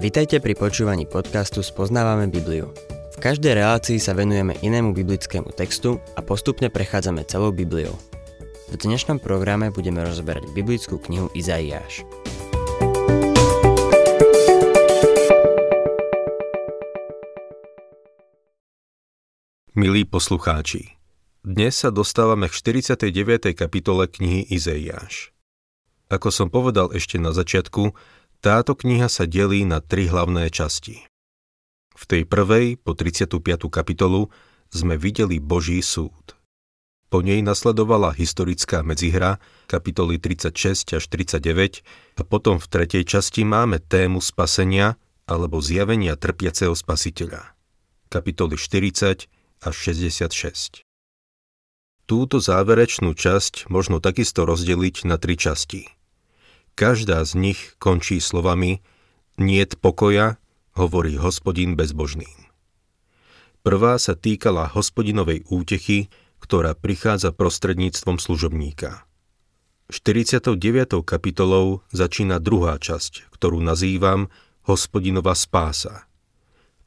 Vitajte pri počúvaní podcastu Spoznávame Bibliu. V každej relácii sa venujeme inému biblickému textu a postupne prechádzame celou Bibliou. V dnešnom programe budeme rozberať biblickú knihu Izaiáš. Milí poslucháči, dnes sa dostávame k 49. kapitole knihy Izaiáš. Ako som povedal ešte na začiatku, táto kniha sa delí na tri hlavné časti. V tej prvej, po 35. kapitolu, sme videli Boží súd. Po nej nasledovala historická medzihra, kapitoly 36 až 39, a potom v tretej časti máme tému spasenia alebo zjavenia trpiaceho spasiteľa, kapitoly 40 až 66. Túto záverečnú časť možno takisto rozdeliť na tri časti – Každá z nich končí slovami Niet pokoja, hovorí hospodin bezbožným. Prvá sa týkala hospodinovej útechy, ktorá prichádza prostredníctvom služobníka. 49. kapitolou začína druhá časť, ktorú nazývam hospodinová spása.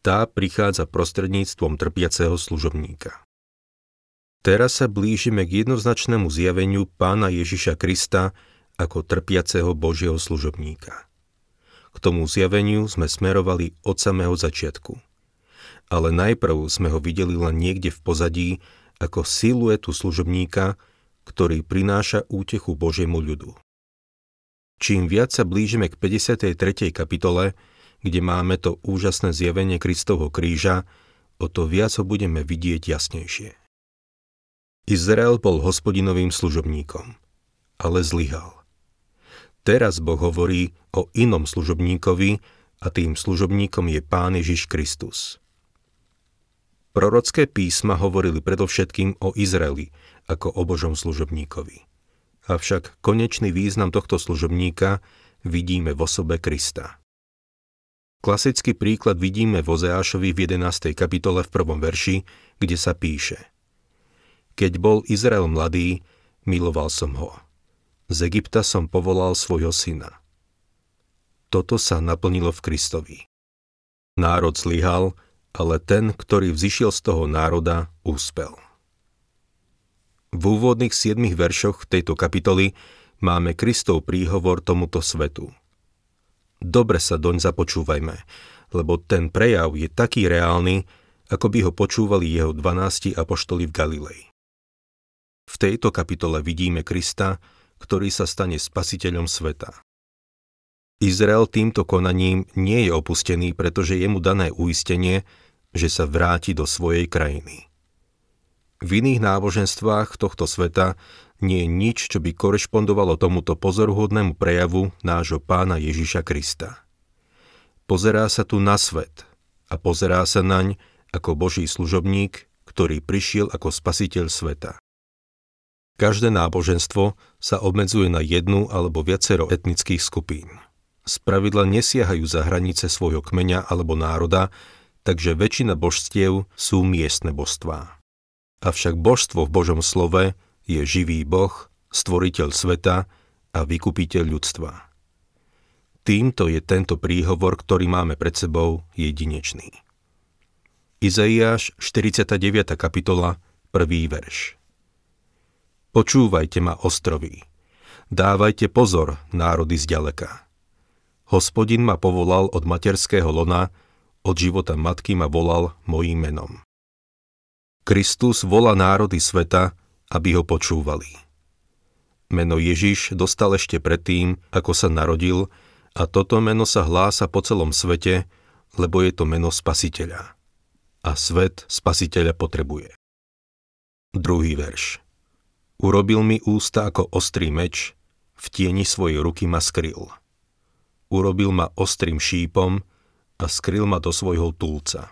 Tá prichádza prostredníctvom trpiaceho služobníka. Teraz sa blížime k jednoznačnému zjaveniu pána Ježiša Krista, ako trpiaceho Božieho služobníka. K tomu zjaveniu sme smerovali od samého začiatku. Ale najprv sme ho videli len niekde v pozadí ako siluetu služobníka, ktorý prináša útechu Božiemu ľudu. Čím viac sa blížime k 53. kapitole, kde máme to úžasné zjavenie Kristovho kríža, o to viac ho budeme vidieť jasnejšie. Izrael bol hospodinovým služobníkom, ale zlyhal. Teraz Boh hovorí o inom služobníkovi a tým služobníkom je Pán Ježiš Kristus. Prorocké písma hovorili predovšetkým o Izraeli ako o Božom služobníkovi. Avšak konečný význam tohto služobníka vidíme v osobe Krista. Klasický príklad vidíme v Ozeášovi v 11. kapitole v prvom verši, kde sa píše Keď bol Izrael mladý, miloval som ho z Egypta som povolal svojho syna. Toto sa naplnilo v Kristovi. Národ zlyhal, ale ten, ktorý vzýšiel z toho národa, úspel. V úvodných siedmých veršoch tejto kapitoly máme Kristov príhovor tomuto svetu. Dobre sa doň započúvajme, lebo ten prejav je taký reálny, ako by ho počúvali jeho dvanácti apoštoli v Galilei. V tejto kapitole vidíme Krista, ktorý sa stane spasiteľom sveta. Izrael týmto konaním nie je opustený, pretože je mu dané uistenie, že sa vráti do svojej krajiny. V iných náboženstvách tohto sveta nie je nič, čo by korešpondovalo tomuto pozoruhodnému prejavu nášho pána Ježiša Krista. Pozerá sa tu na svet a pozerá sa naň ako Boží služobník, ktorý prišiel ako spasiteľ sveta. Každé náboženstvo sa obmedzuje na jednu alebo viacero etnických skupín. Spravidla nesiahajú za hranice svojho kmeňa alebo národa, takže väčšina božstiev sú miestne božstvá. Avšak božstvo v Božom slove je živý Boh, stvoriteľ sveta a vykupiteľ ľudstva. Týmto je tento príhovor, ktorý máme pred sebou, jedinečný. Izaiáš 49. kapitola, 1. verš. Počúvajte ma, ostroví. Dávajte pozor, národy zďaleka. Hospodin ma povolal od materského lona, od života matky ma volal mojím menom. Kristus volá národy sveta, aby ho počúvali. Meno Ježiš dostal ešte predtým, ako sa narodil, a toto meno sa hlása po celom svete, lebo je to meno Spasiteľa. A svet Spasiteľa potrebuje. Druhý verš. Urobil mi ústa ako ostrý meč, v tieni svojej ruky ma skryl. Urobil ma ostrým šípom a skryl ma do svojho túlca.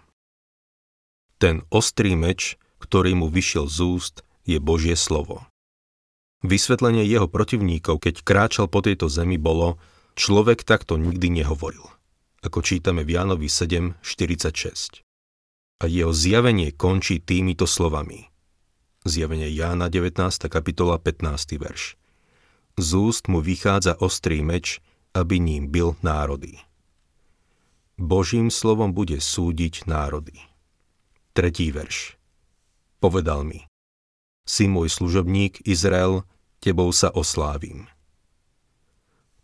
Ten ostrý meč, ktorý mu vyšiel z úst, je Božie slovo. Vysvetlenie jeho protivníkov, keď kráčal po tejto zemi, bolo, človek takto nikdy nehovoril, ako čítame v Jánovi 7.46. A jeho zjavenie končí týmito slovami. Zjavenie Jána 19. kapitola 15. verš. Z úst mu vychádza ostrý meč, aby ním byl národy. Božím slovom bude súdiť národy. Tretí verš. Povedal mi, si môj služobník Izrael, tebou sa oslávim.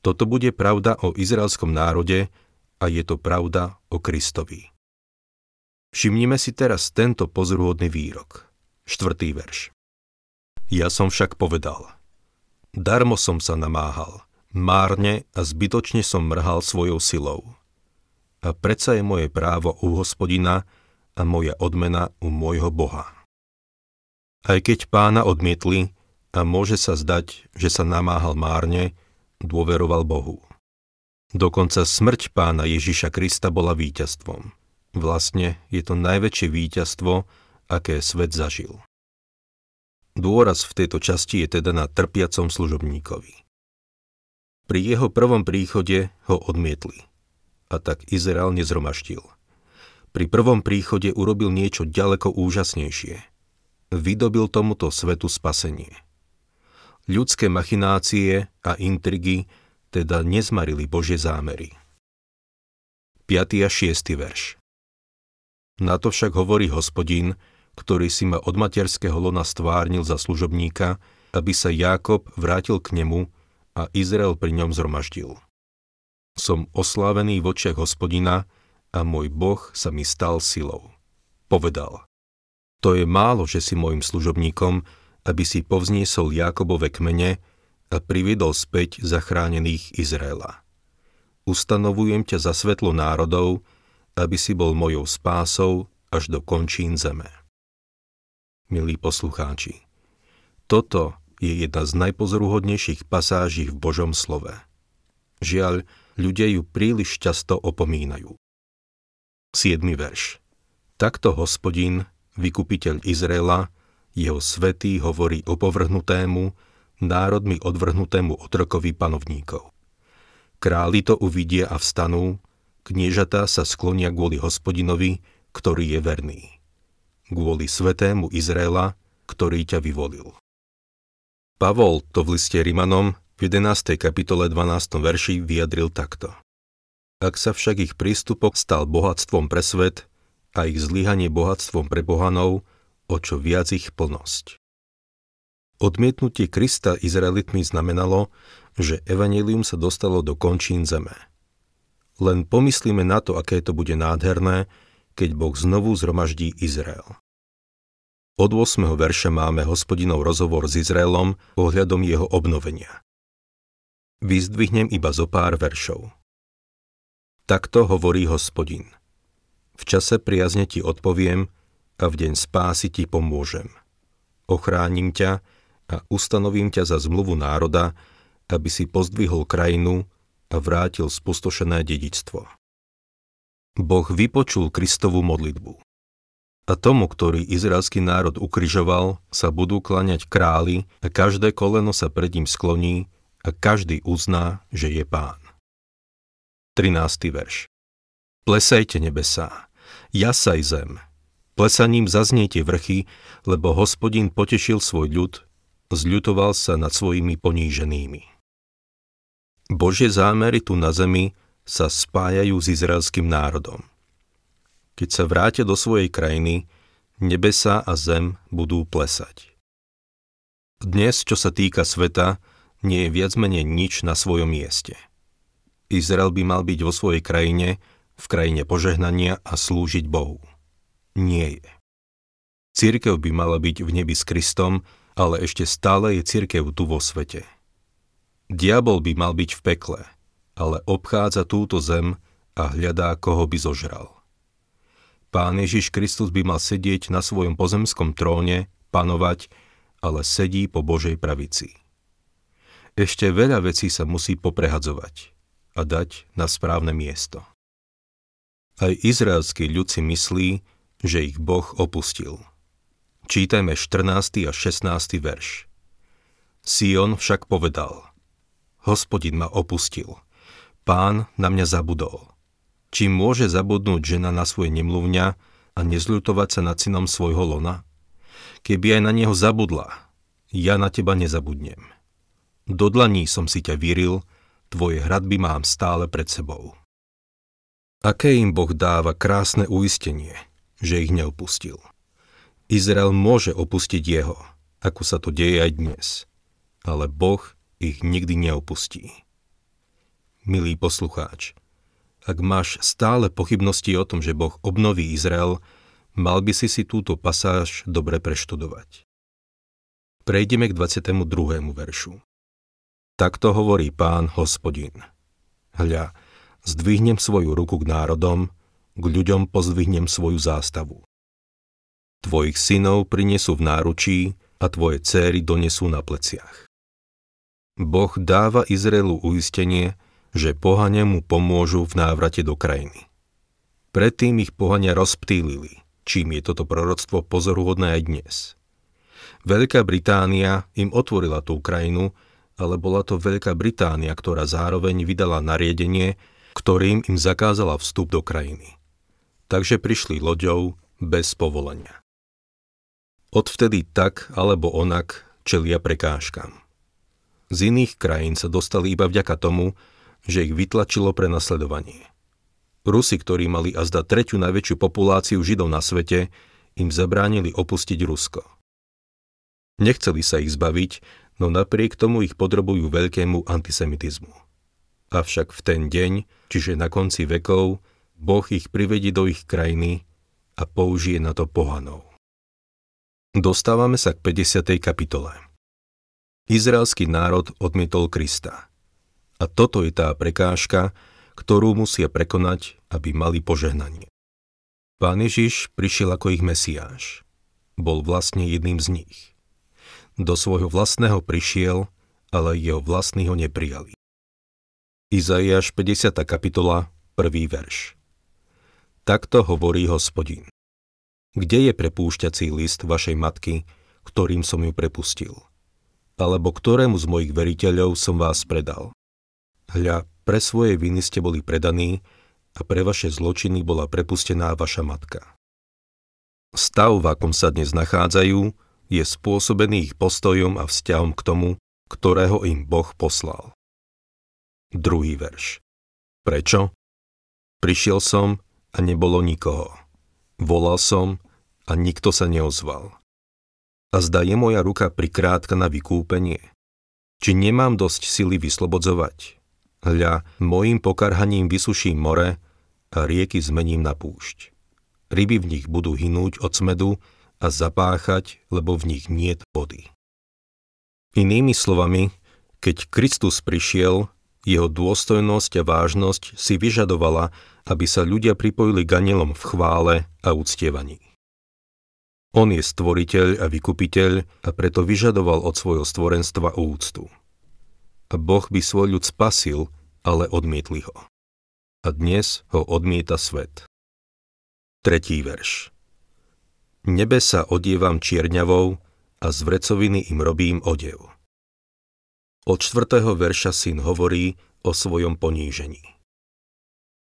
Toto bude pravda o izraelskom národe a je to pravda o Kristovi. Všimnime si teraz tento pozorúhodný výrok. Štvrtý verš. Ja som však povedal. Darmo som sa namáhal, márne a zbytočne som mrhal svojou silou. A predsa je moje právo u hospodina a moja odmena u môjho Boha. Aj keď pána odmietli a môže sa zdať, že sa namáhal márne, dôveroval Bohu. Dokonca smrť pána Ježiša Krista bola víťazstvom. Vlastne je to najväčšie víťazstvo, aké svet zažil. Dôraz v tejto časti je teda na trpiacom služobníkovi. Pri jeho prvom príchode ho odmietli a tak Izrael nezromaštil. Pri prvom príchode urobil niečo ďaleko úžasnejšie. Vydobil tomuto svetu spasenie. Ľudské machinácie a intrigy teda nezmarili Božie zámery. 5. a 6. verš Na to však hovorí hospodín, ktorý si ma od materského lona stvárnil za služobníka, aby sa Jákob vrátil k nemu a Izrael pri ňom zhromaždil. Som oslávený v očiach hospodina a môj Boh sa mi stal silou. Povedal, to je málo, že si môjim služobníkom, aby si povzniesol Jákobove kmene a priviedol späť zachránených Izraela. Ustanovujem ťa za svetlo národov, aby si bol mojou spásou až do končín zeme milí poslucháči. Toto je jedna z najpozoruhodnejších pasáží v Božom slove. Žiaľ, ľudia ju príliš často opomínajú. 7. verš. Takto hospodin, vykupiteľ Izraela, jeho svetý hovorí o povrhnutému, národmi odvrhnutému otrokovi panovníkov. Králi to uvidia a vstanú, kniežatá sa sklonia kvôli hospodinovi, ktorý je verný kvôli svetému Izraela, ktorý ťa vyvolil. Pavol to v liste Rimanom v 11. kapitole 12. verši vyjadril takto. Ak sa však ich prístupok stal bohatstvom pre svet a ich zlyhanie bohatstvom pre bohanov, o čo viac ich plnosť. Odmietnutie Krista Izraelitmi znamenalo, že evanelium sa dostalo do končín zeme. Len pomyslíme na to, aké to bude nádherné, keď Boh znovu zhromaždí Izrael. Od 8. verša máme hospodinov rozhovor s Izraelom ohľadom jeho obnovenia. Vyzdvihnem iba zo pár veršov. Takto hovorí hospodin. V čase priazne ti odpoviem a v deň spásy ti pomôžem. Ochránim ťa a ustanovím ťa za zmluvu národa, aby si pozdvihol krajinu a vrátil spustošené dedičstvo. Boh vypočul Kristovú modlitbu. A tomu, ktorý izraelský národ ukryžoval, sa budú klaňať králi a každé koleno sa pred ním skloní a každý uzná, že je pán. 13. verš Plesajte nebesá, jasaj zem, plesaním zazniete vrchy, lebo hospodin potešil svoj ľud, zľutoval sa nad svojimi poníženými. Božie zámery tu na zemi sa spájajú s izraelským národom. Keď sa vrátia do svojej krajiny, nebesa a zem budú plesať. Dnes, čo sa týka sveta, nie je viac menej nič na svojom mieste. Izrael by mal byť vo svojej krajine, v krajine požehnania a slúžiť Bohu. Nie je. Církev by mala byť v nebi s Kristom, ale ešte stále je církev tu vo svete. Diabol by mal byť v pekle – ale obchádza túto zem a hľadá, koho by zožral. Pán Ježiš Kristus by mal sedieť na svojom pozemskom tróne, panovať, ale sedí po Božej pravici. Ešte veľa vecí sa musí poprehadzovať a dať na správne miesto. Aj izraelský ľud si myslí, že ich Boh opustil. Čítajme 14. a 16. verš. Sion však povedal, Hospodin ma opustil – Pán na mňa zabudol. Či môže zabudnúť žena na svoje nemluvňa a nezľutovať sa nad synom svojho lona? Keby aj na neho zabudla, ja na teba nezabudnem. Do dlaní som si ťa vyril, tvoje hradby mám stále pred sebou. Aké im Boh dáva krásne uistenie, že ich neopustil. Izrael môže opustiť jeho, ako sa to deje aj dnes, ale Boh ich nikdy neopustí. Milý poslucháč, ak máš stále pochybnosti o tom, že Boh obnoví Izrael, mal by si si túto pasáž dobre preštudovať. Prejdeme k 22. veršu. Takto hovorí pán hospodin. Hľa, zdvihnem svoju ruku k národom, k ľuďom pozdvihnem svoju zástavu. Tvojich synov prinesú v náručí a tvoje céry donesú na pleciach. Boh dáva Izraelu uistenie, že pohania mu pomôžu v návrate do krajiny. Predtým ich pohania rozptýlili, čím je toto proroctvo pozoruhodné aj dnes – Veľká Británia im otvorila tú krajinu, ale bola to Veľká Británia, ktorá zároveň vydala nariadenie, ktorým im zakázala vstup do krajiny. Takže prišli loďou bez povolenia. Odvtedy tak alebo onak čelia prekážkam. Z iných krajín sa dostali iba vďaka tomu, že ich vytlačilo pre nasledovanie. Rusi, ktorí mali azda tretiu najväčšiu populáciu Židov na svete, im zabránili opustiť Rusko. Nechceli sa ich zbaviť, no napriek tomu ich podrobujú veľkému antisemitizmu. Avšak v ten deň, čiže na konci vekov, Boh ich privedí do ich krajiny a použije na to pohanov. Dostávame sa k 50. kapitole. Izraelský národ odmietol Krista. A toto je tá prekážka, ktorú musia prekonať, aby mali požehnanie. Pán Ježiš prišiel ako ich mesiáš. Bol vlastne jedným z nich. Do svojho vlastného prišiel, ale jeho vlastní ho neprijali. Izaiáš 50. kapitola, 1. verš. Takto hovorí hospodin. Kde je prepúšťací list vašej matky, ktorým som ju prepustil? Alebo ktorému z mojich veriteľov som vás predal? Hľa, pre svoje viny ste boli predaní a pre vaše zločiny bola prepustená vaša matka. Stav, v akom sa dnes nachádzajú, je spôsobený ich postojom a vzťahom k tomu, ktorého im Boh poslal. Druhý verš. Prečo? Prišiel som a nebolo nikoho. Volal som a nikto sa neozval. A zda je moja ruka prikrátka na vykúpenie? Či nemám dosť sily vyslobodzovať? Hľa, mojim pokarhaním vysuším more a rieky zmením na púšť. Ryby v nich budú hynúť od smedu a zapáchať, lebo v nich niet vody. Inými slovami, keď Kristus prišiel, jeho dôstojnosť a vážnosť si vyžadovala, aby sa ľudia pripojili k anielom v chvále a uctievaní. On je stvoriteľ a vykupiteľ a preto vyžadoval od svojho stvorenstva úctu. A Boh by svoj ľud spasil, ale odmietli ho. A dnes ho odmieta svet. Tretí verš. Nebe sa odievam čierňavou a z vrecoviny im robím odev. Od čtvrtého verša syn hovorí o svojom ponížení.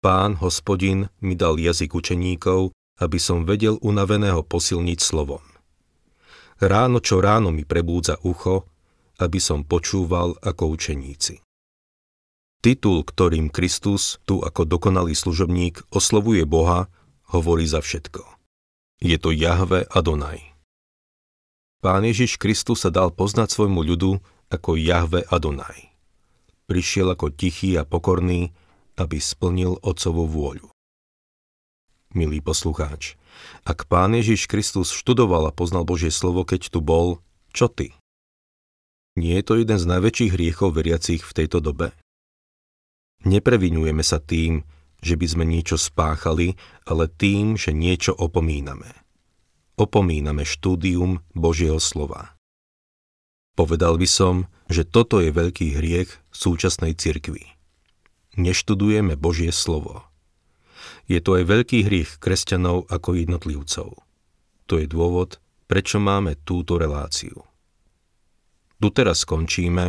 Pán, hospodin, mi dal jazyk učeníkov, aby som vedel unaveného posilniť slovom. Ráno čo ráno mi prebúdza ucho, aby som počúval ako učeníci. Titul, ktorým Kristus, tu ako dokonalý služobník, oslovuje Boha, hovorí za všetko. Je to Jahve Adonaj. Pán Ježiš Kristus sa dal poznať svojmu ľudu ako Jahve Adonaj. Prišiel ako tichý a pokorný, aby splnil Otcovú vôľu. Milý poslucháč, ak Pán Ježiš Kristus študoval a poznal Božie slovo, keď tu bol, čo ty? Nie je to jeden z najväčších hriechov veriacich v tejto dobe? Neprevinujeme sa tým, že by sme niečo spáchali, ale tým, že niečo opomíname. Opomíname štúdium Božieho slova. Povedal by som, že toto je veľký hriech súčasnej cirkvi. Neštudujeme Božie slovo. Je to aj veľký hriech kresťanov ako jednotlivcov. To je dôvod, prečo máme túto reláciu. Tu teraz skončíme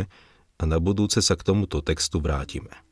a na budúce sa k tomuto textu vrátime.